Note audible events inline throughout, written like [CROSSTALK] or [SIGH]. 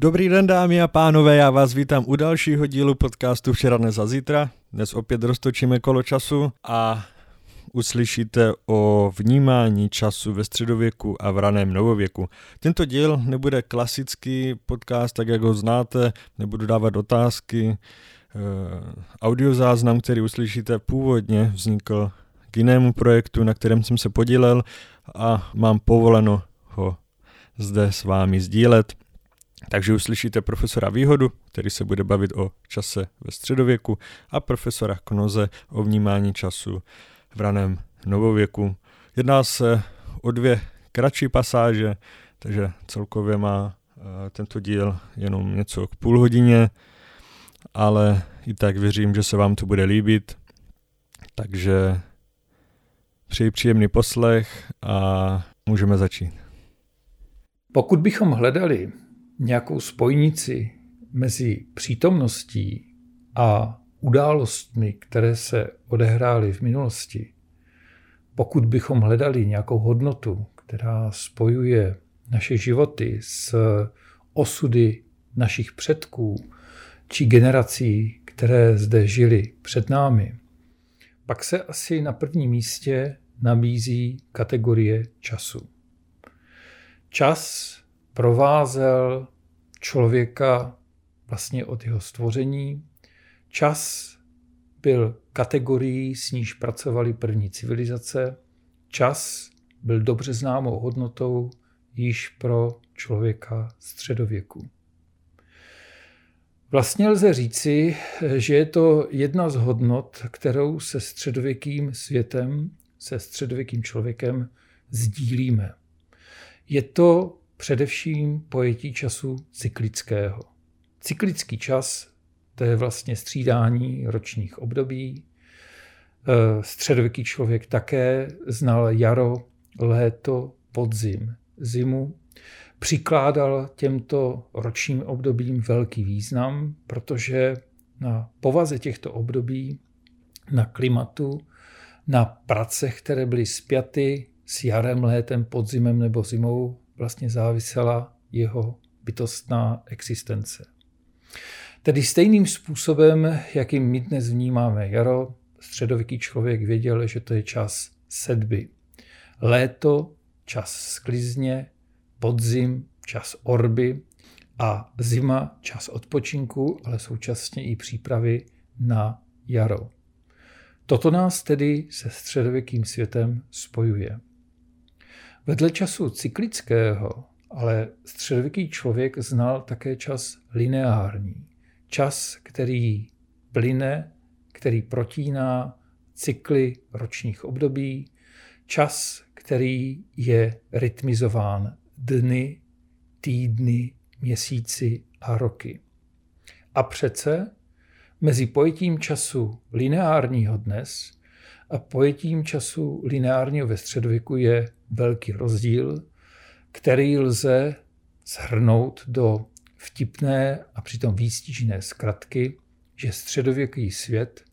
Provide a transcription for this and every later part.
Dobrý den dámy a pánové, já vás vítám u dalšího dílu podcastu Včera dnes a zítra. Dnes opět roztočíme kolo času a uslyšíte o vnímání času ve středověku a v raném novověku. Tento díl nebude klasický podcast, tak jak ho znáte, nebudu dávat otázky. Eh, audiozáznam, který uslyšíte původně, vznikl k jinému projektu, na kterém jsem se podílel a mám povoleno ho zde s vámi sdílet. Takže uslyšíte profesora Výhodu, který se bude bavit o čase ve středověku a profesora Knoze o vnímání času v raném novověku. Jedná se o dvě kratší pasáže, takže celkově má eh, tento díl jenom něco k půl hodině, ale i tak věřím, že se vám to bude líbit. Takže přeji příjemný poslech a můžeme začít. Pokud bychom hledali nějakou spojnici mezi přítomností a událostmi, které se odehrály v minulosti, pokud bychom hledali nějakou hodnotu, která spojuje naše životy s osudy našich předků či generací, které zde žili před námi, pak se asi na prvním místě nabízí kategorie času. Čas provázel člověka vlastně od jeho stvoření. Čas byl kategorií, s níž pracovali první civilizace. Čas byl dobře známou hodnotou již pro člověka středověku. Vlastně lze říci, že je to jedna z hodnot, kterou se středověkým světem, se středověkým člověkem sdílíme. Je to především pojetí času cyklického. Cyklický čas to je vlastně střídání ročních období. E, středověký člověk také znal jaro, léto, podzim, zimu. Přikládal těmto ročním obdobím velký význam, protože na povaze těchto období, na klimatu, na pracech, které byly spjaty s jarem, létem, podzimem nebo zimou, vlastně závisela jeho bytostná existence. Tedy stejným způsobem, jakým my dnes vnímáme jaro, středověký člověk věděl, že to je čas sedby. Léto, čas sklizně, podzim, čas orby a zima, čas odpočinku, ale současně i přípravy na jaro. Toto nás tedy se středověkým světem spojuje. Vedle času cyklického, ale středověký člověk znal také čas lineární. Čas, který plyne, který protíná cykly ročních období, čas, který je rytmizován dny, týdny, měsíci a roky. A přece mezi pojetím času lineárního dnes a pojetím času lineárního ve středověku je velký rozdíl, který lze shrnout do vtipné a přitom výstižné zkratky, že středověký svět,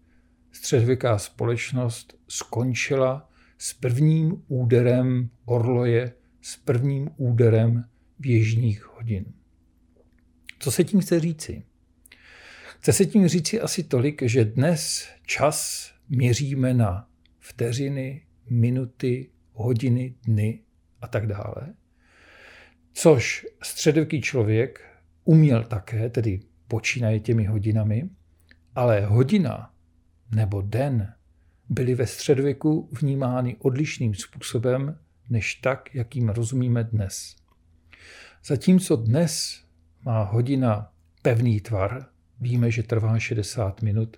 středověká společnost skončila s prvním úderem orloje, s prvním úderem běžných hodin. Co se tím chce říci? Chce se tím říci asi tolik, že dnes čas měříme na vteřiny, minuty, hodiny, dny a tak dále. Což středověký člověk uměl také, tedy počínaje těmi hodinami, ale hodina nebo den byly ve středověku vnímány odlišným způsobem než tak, jakým rozumíme dnes. Zatímco dnes má hodina pevný tvar, víme, že trvá 60 minut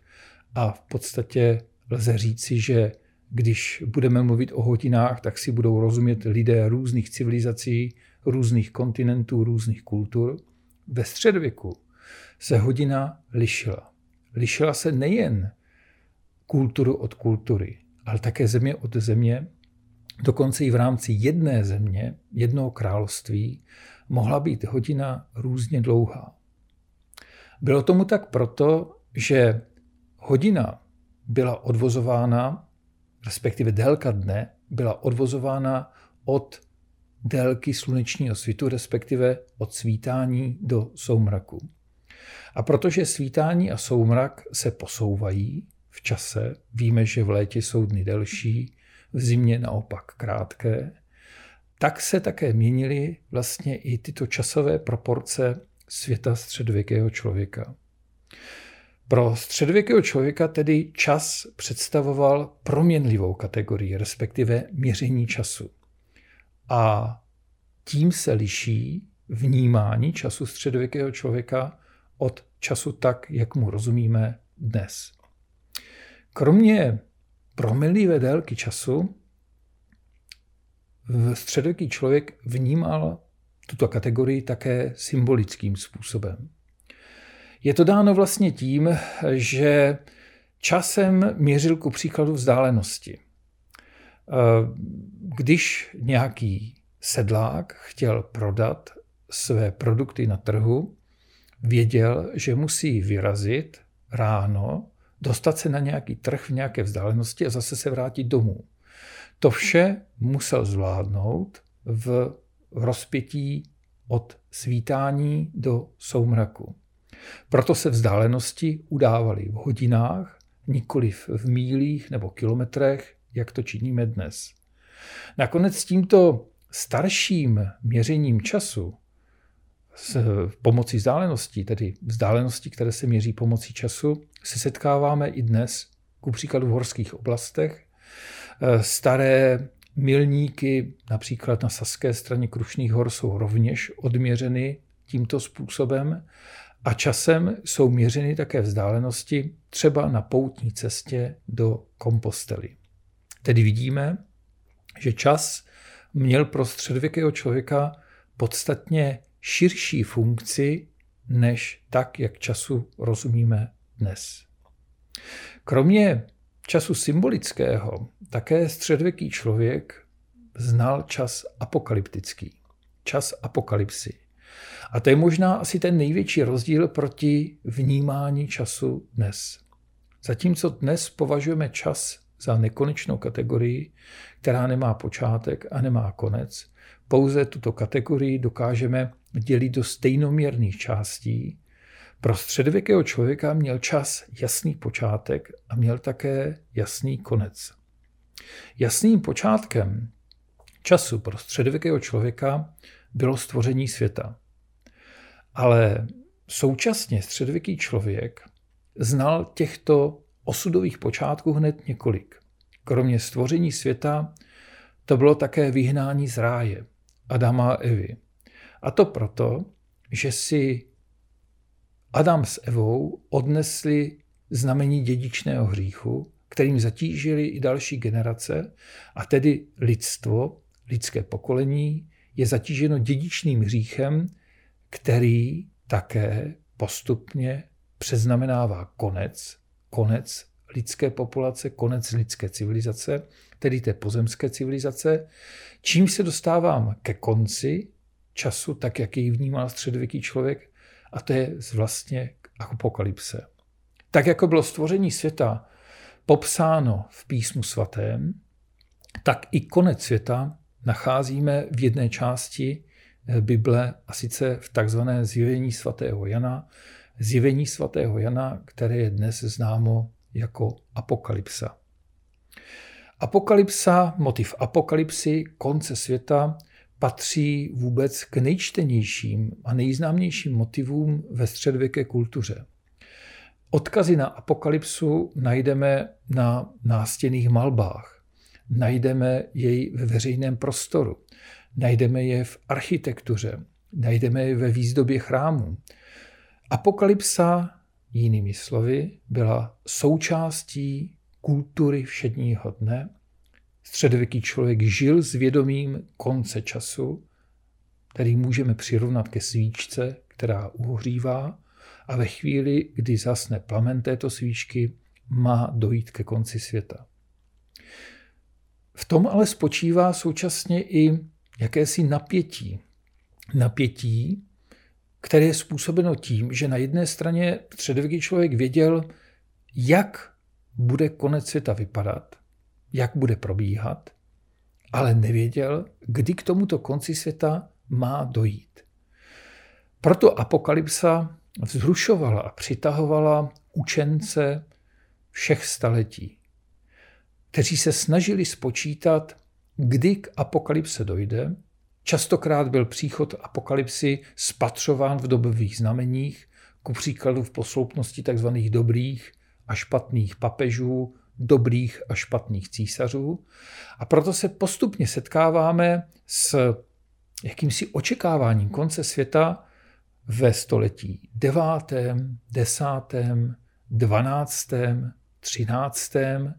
a v podstatě lze říci, že když budeme mluvit o hodinách, tak si budou rozumět lidé různých civilizací, různých kontinentů, různých kultur. Ve středověku se hodina lišila. Lišila se nejen kulturu od kultury, ale také země od země. Dokonce i v rámci jedné země, jednoho království, mohla být hodina různě dlouhá. Bylo tomu tak proto, že hodina byla odvozována respektive délka dne byla odvozována od délky slunečního svitu, respektive od svítání do soumraku. A protože svítání a soumrak se posouvají v čase, víme, že v létě jsou dny delší, v zimě naopak krátké, tak se také měnily vlastně i tyto časové proporce světa středověkého člověka. Pro středověkého člověka tedy čas představoval proměnlivou kategorii, respektive měření času. A tím se liší vnímání času středověkého člověka od času tak, jak mu rozumíme dnes. Kromě proměnlivé délky času středověký člověk vnímal tuto kategorii také symbolickým způsobem. Je to dáno vlastně tím, že časem měřil ku příkladu vzdálenosti. Když nějaký sedlák chtěl prodat své produkty na trhu, věděl, že musí vyrazit ráno, dostat se na nějaký trh v nějaké vzdálenosti a zase se vrátit domů. To vše musel zvládnout v rozpětí od svítání do soumraku. Proto se vzdálenosti udávaly v hodinách, nikoli v mílích nebo kilometrech, jak to činíme dnes. Nakonec s tímto starším měřením času s pomocí vzdáleností, tedy vzdálenosti, které se měří pomocí času, se setkáváme i dnes, ku příkladu v horských oblastech. Staré milníky, například na saské straně Krušných hor, jsou rovněž odměřeny tímto způsobem a časem jsou měřeny také vzdálenosti třeba na poutní cestě do Kompostely. Tedy vidíme, že čas měl pro středověkého člověka podstatně širší funkci, než tak, jak času rozumíme dnes. Kromě času symbolického také středověký člověk znal čas apokalyptický, čas apokalypsy. A to je možná asi ten největší rozdíl proti vnímání času dnes. Zatímco dnes považujeme čas za nekonečnou kategorii, která nemá počátek a nemá konec, pouze tuto kategorii dokážeme dělit do stejnoměrných částí. Pro středověkého člověka měl čas jasný počátek a měl také jasný konec. Jasným počátkem času pro středověkého člověka bylo stvoření světa. Ale současně středověký člověk znal těchto osudových počátků hned několik. Kromě stvoření světa to bylo také vyhnání z ráje Adama a Evy. A to proto, že si Adam s Evou odnesli znamení dědičného hříchu, kterým zatížili i další generace, a tedy lidstvo, lidské pokolení, je zatíženo dědičným hříchem, který také postupně přeznamenává konec, konec lidské populace, konec lidské civilizace, tedy té pozemské civilizace, čím se dostávám ke konci času, tak jak jej vnímal středověký člověk, a to je vlastně apokalypse. Tak jako bylo stvoření světa popsáno v písmu svatém, tak i konec světa nacházíme v jedné části Bible a sice v takzvané zjevení svatého Jana, zjevení svatého Jana, které je dnes známo jako apokalypsa. Apokalypsa, motiv apokalypsy, konce světa, patří vůbec k nejčtenějším a nejznámějším motivům ve středověké kultuře. Odkazy na apokalypsu najdeme na nástěných malbách, najdeme jej ve veřejném prostoru, najdeme je v architektuře, najdeme je ve výzdobě chrámů. Apokalypsa, jinými slovy, byla součástí kultury všedního dne. Středověký člověk žil s vědomím konce času, který můžeme přirovnat ke svíčce, která uhřívá a ve chvíli, kdy zasne plamen této svíčky, má dojít ke konci světa. V tom ale spočívá současně i jakési napětí. Napětí, které je způsobeno tím, že na jedné straně středověký člověk věděl, jak bude konec světa vypadat, jak bude probíhat, ale nevěděl, kdy k tomuto konci světa má dojít. Proto apokalypsa vzrušovala a přitahovala učence všech staletí, kteří se snažili spočítat, kdy k apokalypse dojde. Častokrát byl příchod apokalypsy spatřován v dobových znameních, ku příkladu v posloupnosti tzv. dobrých a špatných papežů, dobrých a špatných císařů. A proto se postupně setkáváme s jakýmsi očekáváním konce světa ve století devátém, desátém, dvanáctém, třináctém,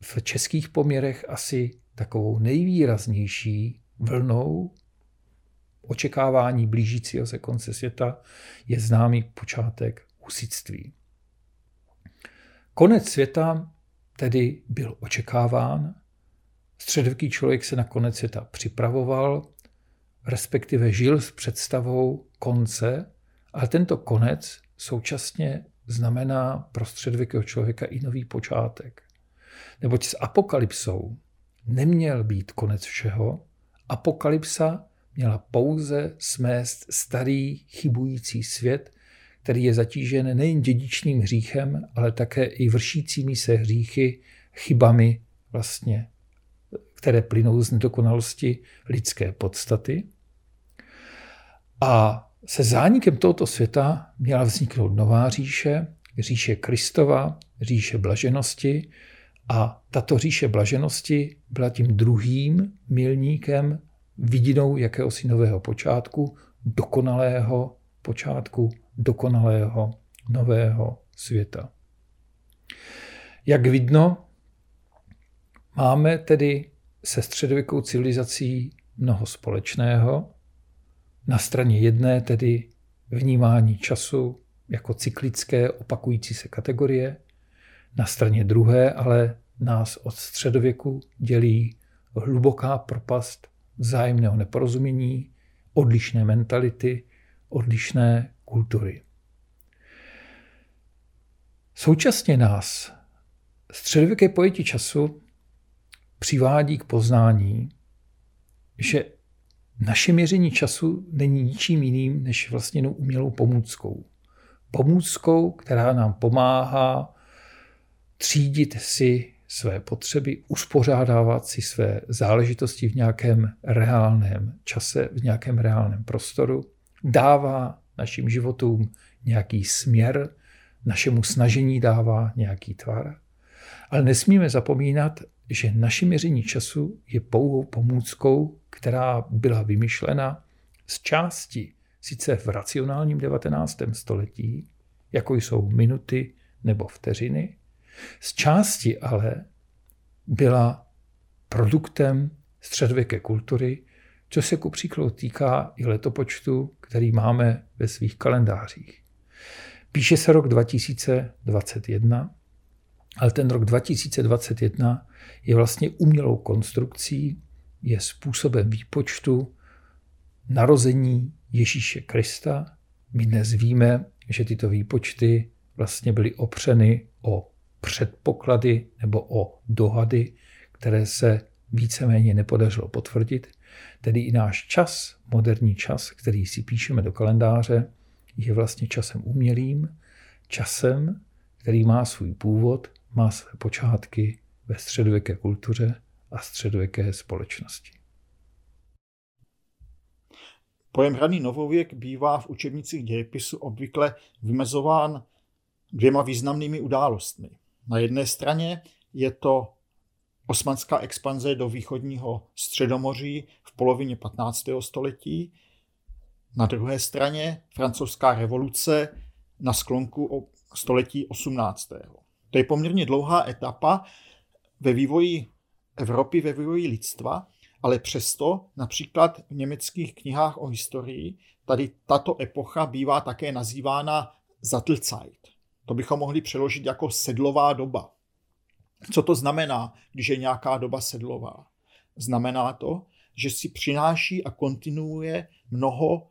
v českých poměrech asi takovou nejvýraznější vlnou očekávání blížícího se konce světa je známý počátek husitství. Konec světa tedy byl očekáván, středověký člověk se na konec světa připravoval, respektive žil s představou konce, ale tento konec současně znamená pro středověkého člověka i nový počátek. Neboť s apokalypsou neměl být konec všeho, apokalypsa měla pouze smést starý chybující svět, který je zatížen nejen dědičným hříchem, ale také i vršícími se hříchy, chybami vlastně, které plynou z nedokonalosti lidské podstaty. A se zánikem tohoto světa měla vzniknout nová říše, říše Kristova, říše blaženosti a tato říše blaženosti byla tím druhým milníkem, vidinou jakéhosi nového počátku, dokonalého počátku, dokonalého nového světa. Jak vidno, máme tedy se středověkou civilizací mnoho společného, na straně jedné tedy vnímání času jako cyklické opakující se kategorie, na straně druhé ale nás od středověku dělí hluboká propast vzájemného neporozumění, odlišné mentality, odlišné kultury. Současně nás středověké pojetí času přivádí k poznání, že naše měření času není ničím jiným než vlastně umělou pomůckou. Pomůckou, která nám pomáhá třídit si své potřeby, uspořádávat si své záležitosti v nějakém reálném čase, v nějakém reálném prostoru, dává našim životům nějaký směr, našemu snažení dává nějaký tvar. Ale nesmíme zapomínat, že naše měření času je pouhou pomůckou, která byla vymyšlena z části, sice v racionálním 19. století, jako jsou minuty nebo vteřiny, z části ale byla produktem středověké kultury, co se ku příkladu týká i letopočtu, který máme ve svých kalendářích. Píše se rok 2021, ale ten rok 2021 je vlastně umělou konstrukcí, je způsobem výpočtu narození Ježíše Krista. My dnes víme, že tyto výpočty vlastně byly opřeny o předpoklady nebo o dohady, které se víceméně nepodařilo potvrdit. Tedy i náš čas, moderní čas, který si píšeme do kalendáře, je vlastně časem umělým, časem, který má svůj původ, má své počátky ve středověké kultuře a středověké společnosti. Pojem hraný novověk bývá v učebnicích dějepisu obvykle vymezován dvěma významnými událostmi. Na jedné straně je to osmanská expanze do východního středomoří v polovině 15. století, na druhé straně francouzská revoluce na sklonku století 18. To je poměrně dlouhá etapa ve vývoji Evropy, ve vývoji lidstva, ale přesto například v německých knihách o historii tady tato epocha bývá také nazývána Sattelzeit. To bychom mohli přeložit jako sedlová doba. Co to znamená, když je nějaká doba sedlová? Znamená to, že si přináší a kontinuuje mnoho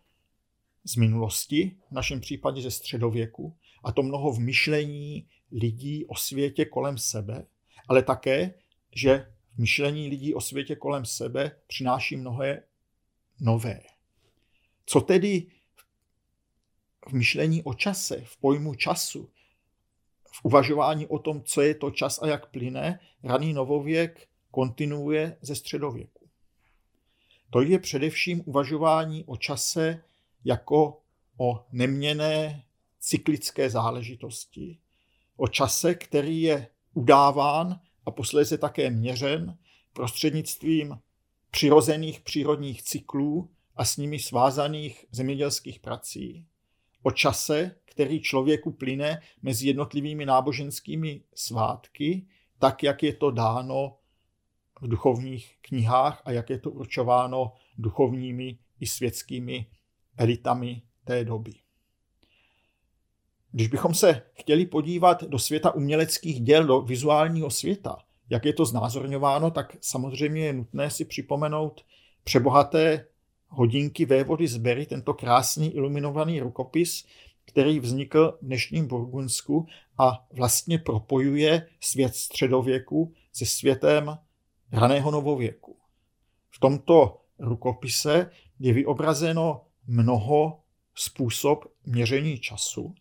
z minulosti, v našem případě ze středověku, a to mnoho v myšlení lidí o světě kolem sebe, ale také, že v myšlení lidí o světě kolem sebe přináší mnohé nové. Co tedy v myšlení o čase, v pojmu času, v uvažování o tom, co je to čas a jak plyne, raný novověk kontinuuje ze středověku. To je především uvažování o čase jako o neměné cyklické záležitosti, o čase, který je udáván a posléze také měřen prostřednictvím přirozených přírodních cyklů a s nimi svázaných zemědělských prací, o čase, který člověku plyne mezi jednotlivými náboženskými svátky, tak, jak je to dáno v duchovních knihách a jak je to určováno duchovními i světskými elitami té doby. Když bychom se chtěli podívat do světa uměleckých děl, do vizuálního světa, jak je to znázorňováno, tak samozřejmě je nutné si připomenout přebohaté hodinky vévody z Berry, tento krásný iluminovaný rukopis, který vznikl v dnešním Burgundsku a vlastně propojuje svět středověku se světem raného novověku. V tomto rukopise je vyobrazeno mnoho způsob měření času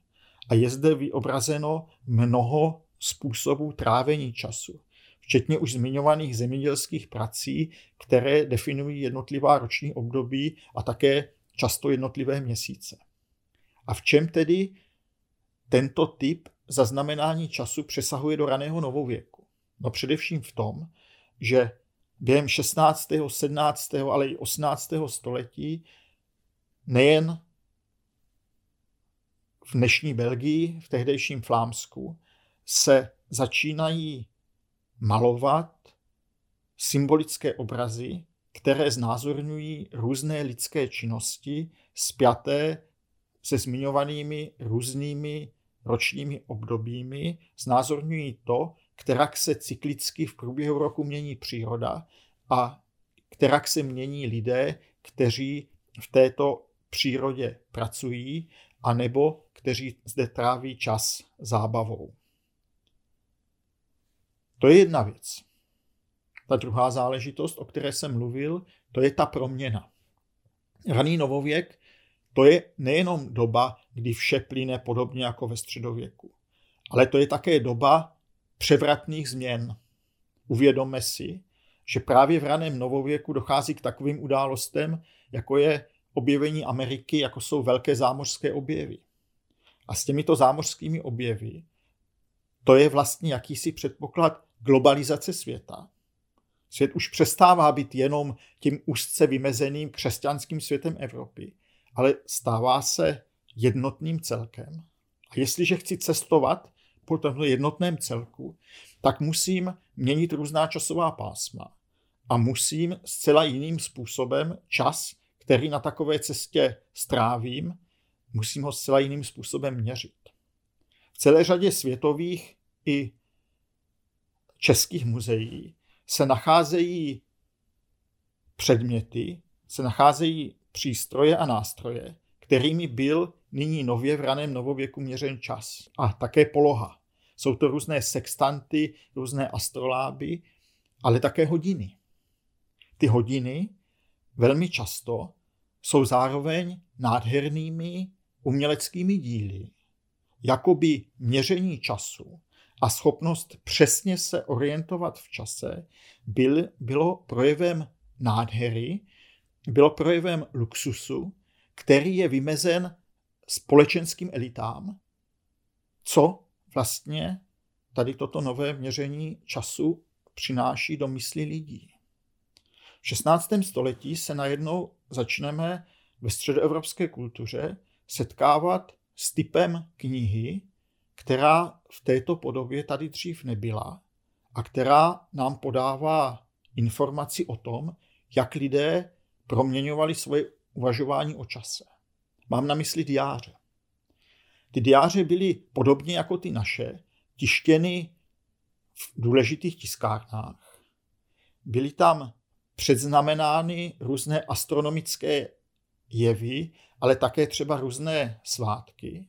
a je zde vyobrazeno mnoho způsobů trávení času, včetně už zmiňovaných zemědělských prací, které definují jednotlivá roční období a také často jednotlivé měsíce. A v čem tedy tento typ zaznamenání času přesahuje do raného novověku? No především v tom, že během 16., 17., ale i 18. století nejen v dnešní Belgii, v tehdejším Flámsku, se začínají malovat symbolické obrazy, které znázorňují různé lidské činnosti spjaté se zmiňovanými různými ročními obdobími, znázorňují to, kterak se cyklicky v průběhu roku mění příroda a kterak se mění lidé, kteří v této přírodě pracují, anebo kteří zde tráví čas zábavou. To je jedna věc. Ta druhá záležitost, o které jsem mluvil, to je ta proměna. Raný novověk to je nejenom doba, kdy vše plyne podobně jako ve středověku, ale to je také doba převratných změn. Uvědomme si, že právě v raném novověku dochází k takovým událostem, jako je objevení Ameriky, jako jsou velké zámořské objevy. A s těmito zámořskými objevy to je vlastně jakýsi předpoklad globalizace světa. Svět už přestává být jenom tím úzce vymezeným křesťanským světem Evropy, ale stává se jednotným celkem. A jestliže chci cestovat po tomto jednotném celku, tak musím měnit různá časová pásma a musím zcela jiným způsobem čas, který na takové cestě strávím, musím ho zcela jiným způsobem měřit. V celé řadě světových i českých muzeí se nacházejí předměty, se nacházejí přístroje a nástroje, kterými byl nyní nově v raném novověku měřen čas a také poloha. Jsou to různé sextanty, různé astroláby, ale také hodiny. Ty hodiny velmi často jsou zároveň nádhernými uměleckými díly, jakoby měření času a schopnost přesně se orientovat v čase byl, bylo projevem nádhery, bylo projevem luxusu, který je vymezen společenským elitám, co vlastně tady toto nové měření času přináší do mysli lidí. V 16. století se najednou začneme ve středoevropské kultuře setkávat s typem knihy, která v této podobě tady dřív nebyla a která nám podává informaci o tom, jak lidé proměňovali svoje uvažování o čase. Mám na mysli diáře. Ty diáře byly podobně jako ty naše, tištěny v důležitých tiskárnách. Byly tam předznamenány různé astronomické jevy, ale také třeba různé svátky.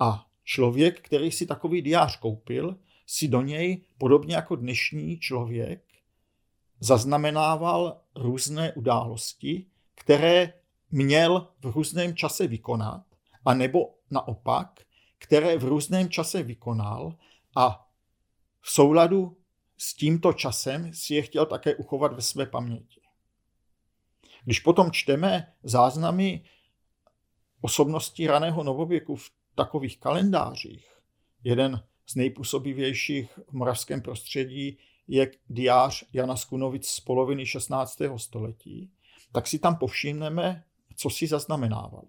A člověk, který si takový diář koupil, si do něj, podobně jako dnešní člověk, zaznamenával různé události, které měl v různém čase vykonat, a nebo naopak, které v různém čase vykonal a v souladu s tímto časem si je chtěl také uchovat ve své paměti. Když potom čteme záznamy osobností raného novověku v takových kalendářích, jeden z nejpůsobivějších v moravském prostředí je diář Jana Skunovic z poloviny 16. století, tak si tam povšimneme, co si zaznamenávali.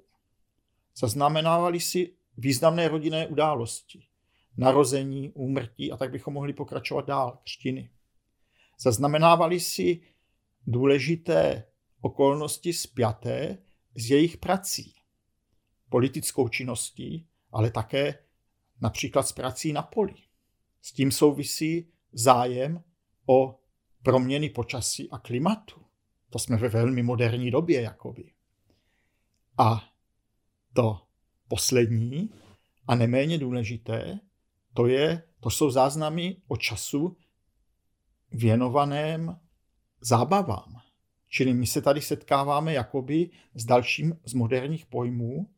Zaznamenávali si významné rodinné události, narození, úmrtí a tak bychom mohli pokračovat dál, křtiny. Zaznamenávali si důležité okolnosti spjaté s jejich prací, politickou činností, ale také například s prací na poli. S tím souvisí zájem o proměny počasí a klimatu. To jsme ve velmi moderní době, jakoby. A to poslední a neméně důležité, to, je, to jsou záznamy o času věnovaném zábavám. Čili my se tady setkáváme jakoby s dalším z moderních pojmů,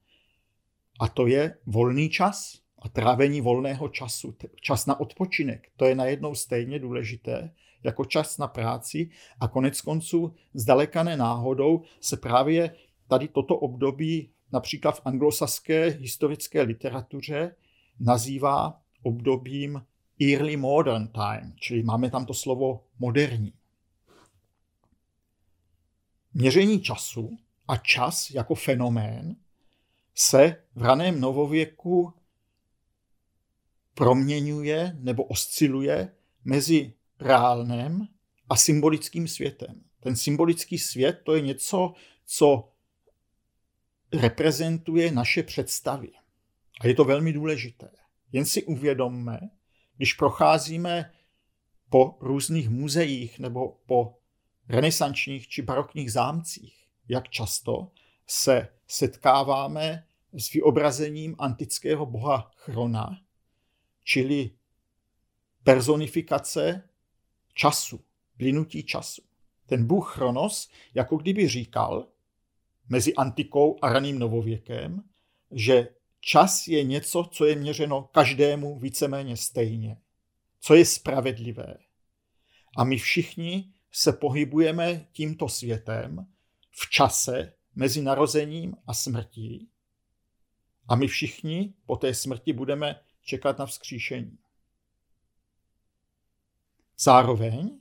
a to je volný čas a trávení volného času, čas na odpočinek. To je najednou stejně důležité jako čas na práci a konec konců zdaleka ne náhodou se právě tady toto období například v anglosaské historické literatuře nazývá obdobím early modern time, čili máme tam to slovo moderní. Měření času a čas jako fenomén se v raném novověku proměňuje nebo osciluje mezi reálném a symbolickým světem. Ten symbolický svět to je něco, co reprezentuje naše představy. A je to velmi důležité. Jen si uvědomme, když procházíme po různých muzeích nebo po renesančních či barokních zámcích, jak často se setkáváme s vyobrazením antického boha Chrona, čili personifikace času, plynutí času. Ten bůh Chronos jako kdyby říkal mezi antikou a raným novověkem, že čas je něco, co je měřeno každému víceméně stejně, co je spravedlivé. A my všichni se pohybujeme tímto světem v čase mezi narozením a smrtí. A my všichni po té smrti budeme čekat na vzkříšení. Zároveň,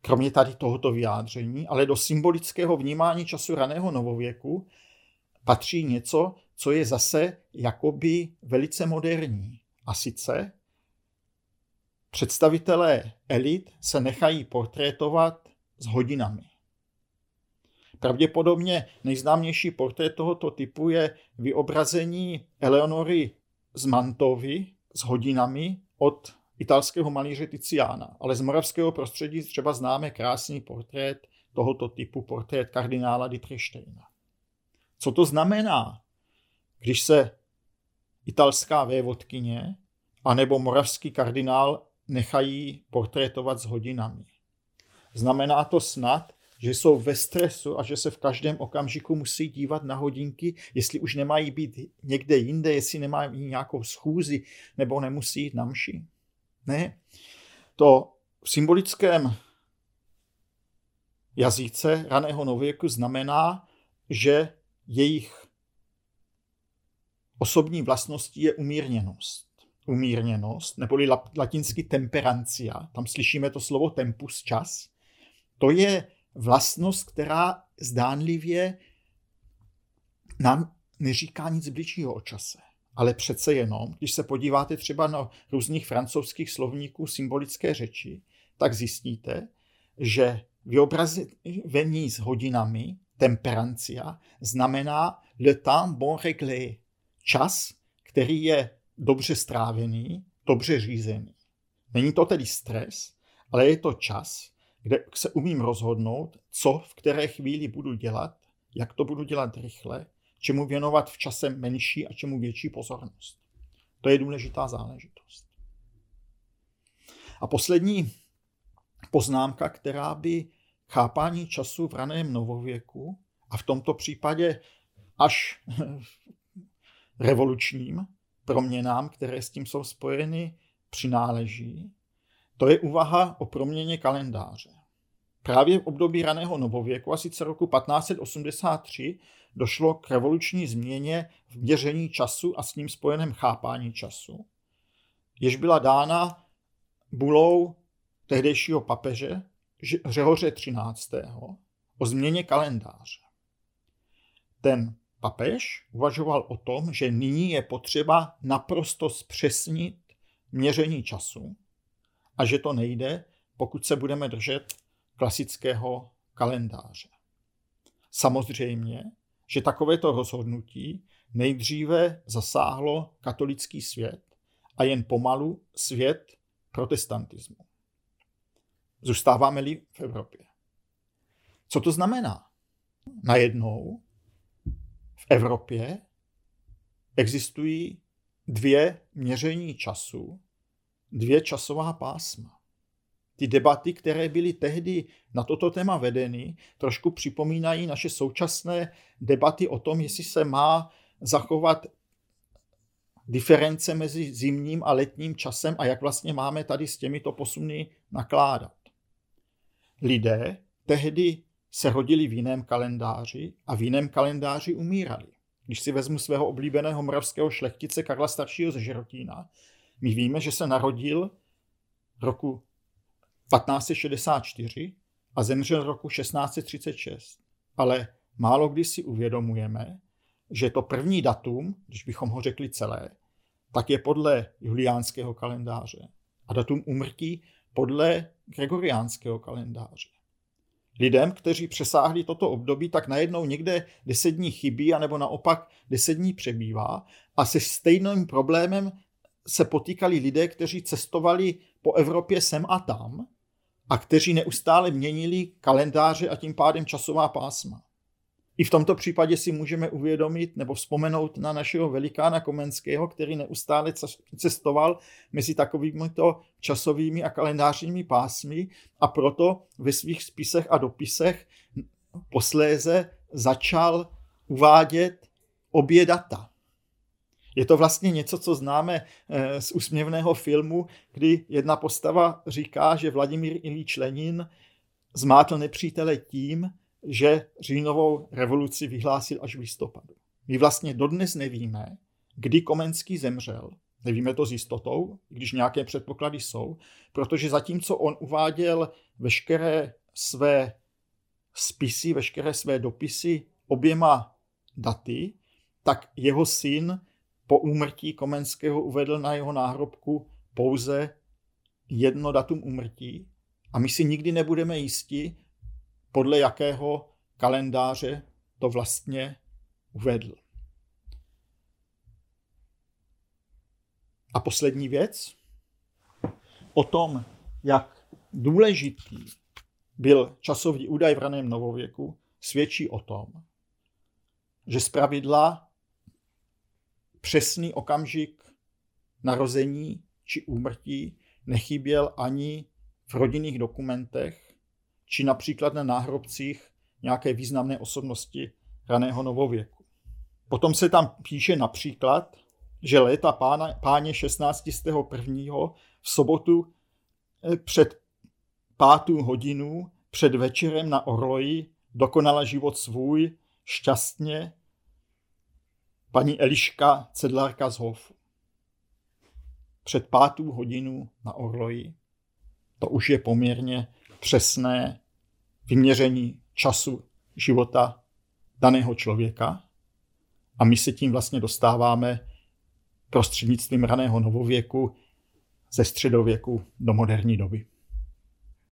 kromě tady tohoto vyjádření, ale do symbolického vnímání času raného novověku patří něco, co je zase jakoby velice moderní. A sice představitelé elit se nechají portrétovat s hodinami. Pravděpodobně nejznámější portrét tohoto typu je vyobrazení Eleonory z Mantovy s hodinami od italského malíře Tiziana. Ale z moravského prostředí třeba známe krásný portrét tohoto typu, portrét kardinála Dietrichsteina. Co to znamená, když se italská vévodkyně anebo moravský kardinál nechají portrétovat s hodinami? Znamená to snad, že jsou ve stresu a že se v každém okamžiku musí dívat na hodinky, jestli už nemají být někde jinde, jestli nemají nějakou schůzi nebo nemusí jít na mši. Ne. To v symbolickém jazyce raného nověku znamená, že jejich osobní vlastností je umírněnost. Umírněnost, neboli latinsky temperancia, tam slyšíme to slovo tempus, čas, to je vlastnost, která zdánlivě nám neříká nic bližšího o čase. Ale přece jenom, když se podíváte třeba na různých francouzských slovníků symbolické řeči, tak zjistíte, že vyobrazení s hodinami, temperancia, znamená le temps bon réglé, čas, který je dobře strávený, dobře řízený. Není to tedy stres, ale je to čas, kde se umím rozhodnout, co v které chvíli budu dělat, jak to budu dělat rychle, čemu věnovat v čase menší a čemu větší pozornost. To je důležitá záležitost. A poslední poznámka, která by chápání času v raném novověku a v tomto případě až [LAUGHS] revolučním proměnám, které s tím jsou spojeny, přináleží. To je úvaha o proměně kalendáře. Právě v období raného novověku, a sice roku 1583, došlo k revoluční změně v měření času a s ním spojeném chápání času, jež byla dána bulou tehdejšího papeže Řehoře 13. o změně kalendáře. Ten papež uvažoval o tom, že nyní je potřeba naprosto zpřesnit měření času a že to nejde, pokud se budeme držet klasického kalendáře. Samozřejmě, že takovéto rozhodnutí nejdříve zasáhlo katolický svět a jen pomalu svět protestantismu. Zůstáváme-li v Evropě. Co to znamená? Najednou Evropě existují dvě měření času, dvě časová pásma. Ty debaty, které byly tehdy na toto téma vedeny, trošku připomínají naše současné debaty o tom, jestli se má zachovat diference mezi zimním a letním časem a jak vlastně máme tady s těmito posuny nakládat. Lidé tehdy se rodili v jiném kalendáři a v jiném kalendáři umírali. Když si vezmu svého oblíbeného moravského šlechtice Karla staršího ze Žerotína, my víme, že se narodil roku 1564 a zemřel roku 1636. Ale málo kdy si uvědomujeme, že to první datum, když bychom ho řekli celé, tak je podle juliánského kalendáře a datum umrtí podle gregoriánského kalendáře. Lidem, kteří přesáhli toto období, tak najednou někde deset dní chybí, anebo naopak deset dní přebývá. A se stejným problémem se potýkali lidé, kteří cestovali po Evropě sem a tam a kteří neustále měnili kalendáře a tím pádem časová pásma. I v tomto případě si můžeme uvědomit nebo vzpomenout na našeho velikána Komenského, který neustále cestoval mezi takovýmito časovými a kalendářními pásmy a proto ve svých spisech a dopisech posléze začal uvádět obě data. Je to vlastně něco, co známe eh, z úsměvného filmu, kdy jedna postava říká, že Vladimír Ilíč Lenin zmátl nepřítele tím, že říjnovou revoluci vyhlásil až v listopadu. My vlastně dodnes nevíme, kdy Komenský zemřel. Nevíme to s jistotou, když nějaké předpoklady jsou, protože zatímco on uváděl veškeré své spisy, veškeré své dopisy oběma daty, tak jeho syn po úmrtí Komenského uvedl na jeho náhrobku pouze jedno datum úmrtí a my si nikdy nebudeme jisti, podle jakého kalendáře to vlastně uvedl. A poslední věc. O tom, jak důležitý byl časový údaj v raném novověku, svědčí o tom, že zpravidla přesný okamžik narození či úmrtí nechyběl ani v rodinných dokumentech, či například na náhrobcích nějaké významné osobnosti raného novověku. Potom se tam píše například, že léta pána, páně 16.1. v sobotu eh, před pátou hodinu před večerem na Orloji dokonala život svůj šťastně paní Eliška Cedlárka z Hofu. Před pátou hodinu na Orloji. To už je poměrně přesné vyměření času života daného člověka a my se tím vlastně dostáváme prostřednictvím raného novověku ze středověku do moderní doby.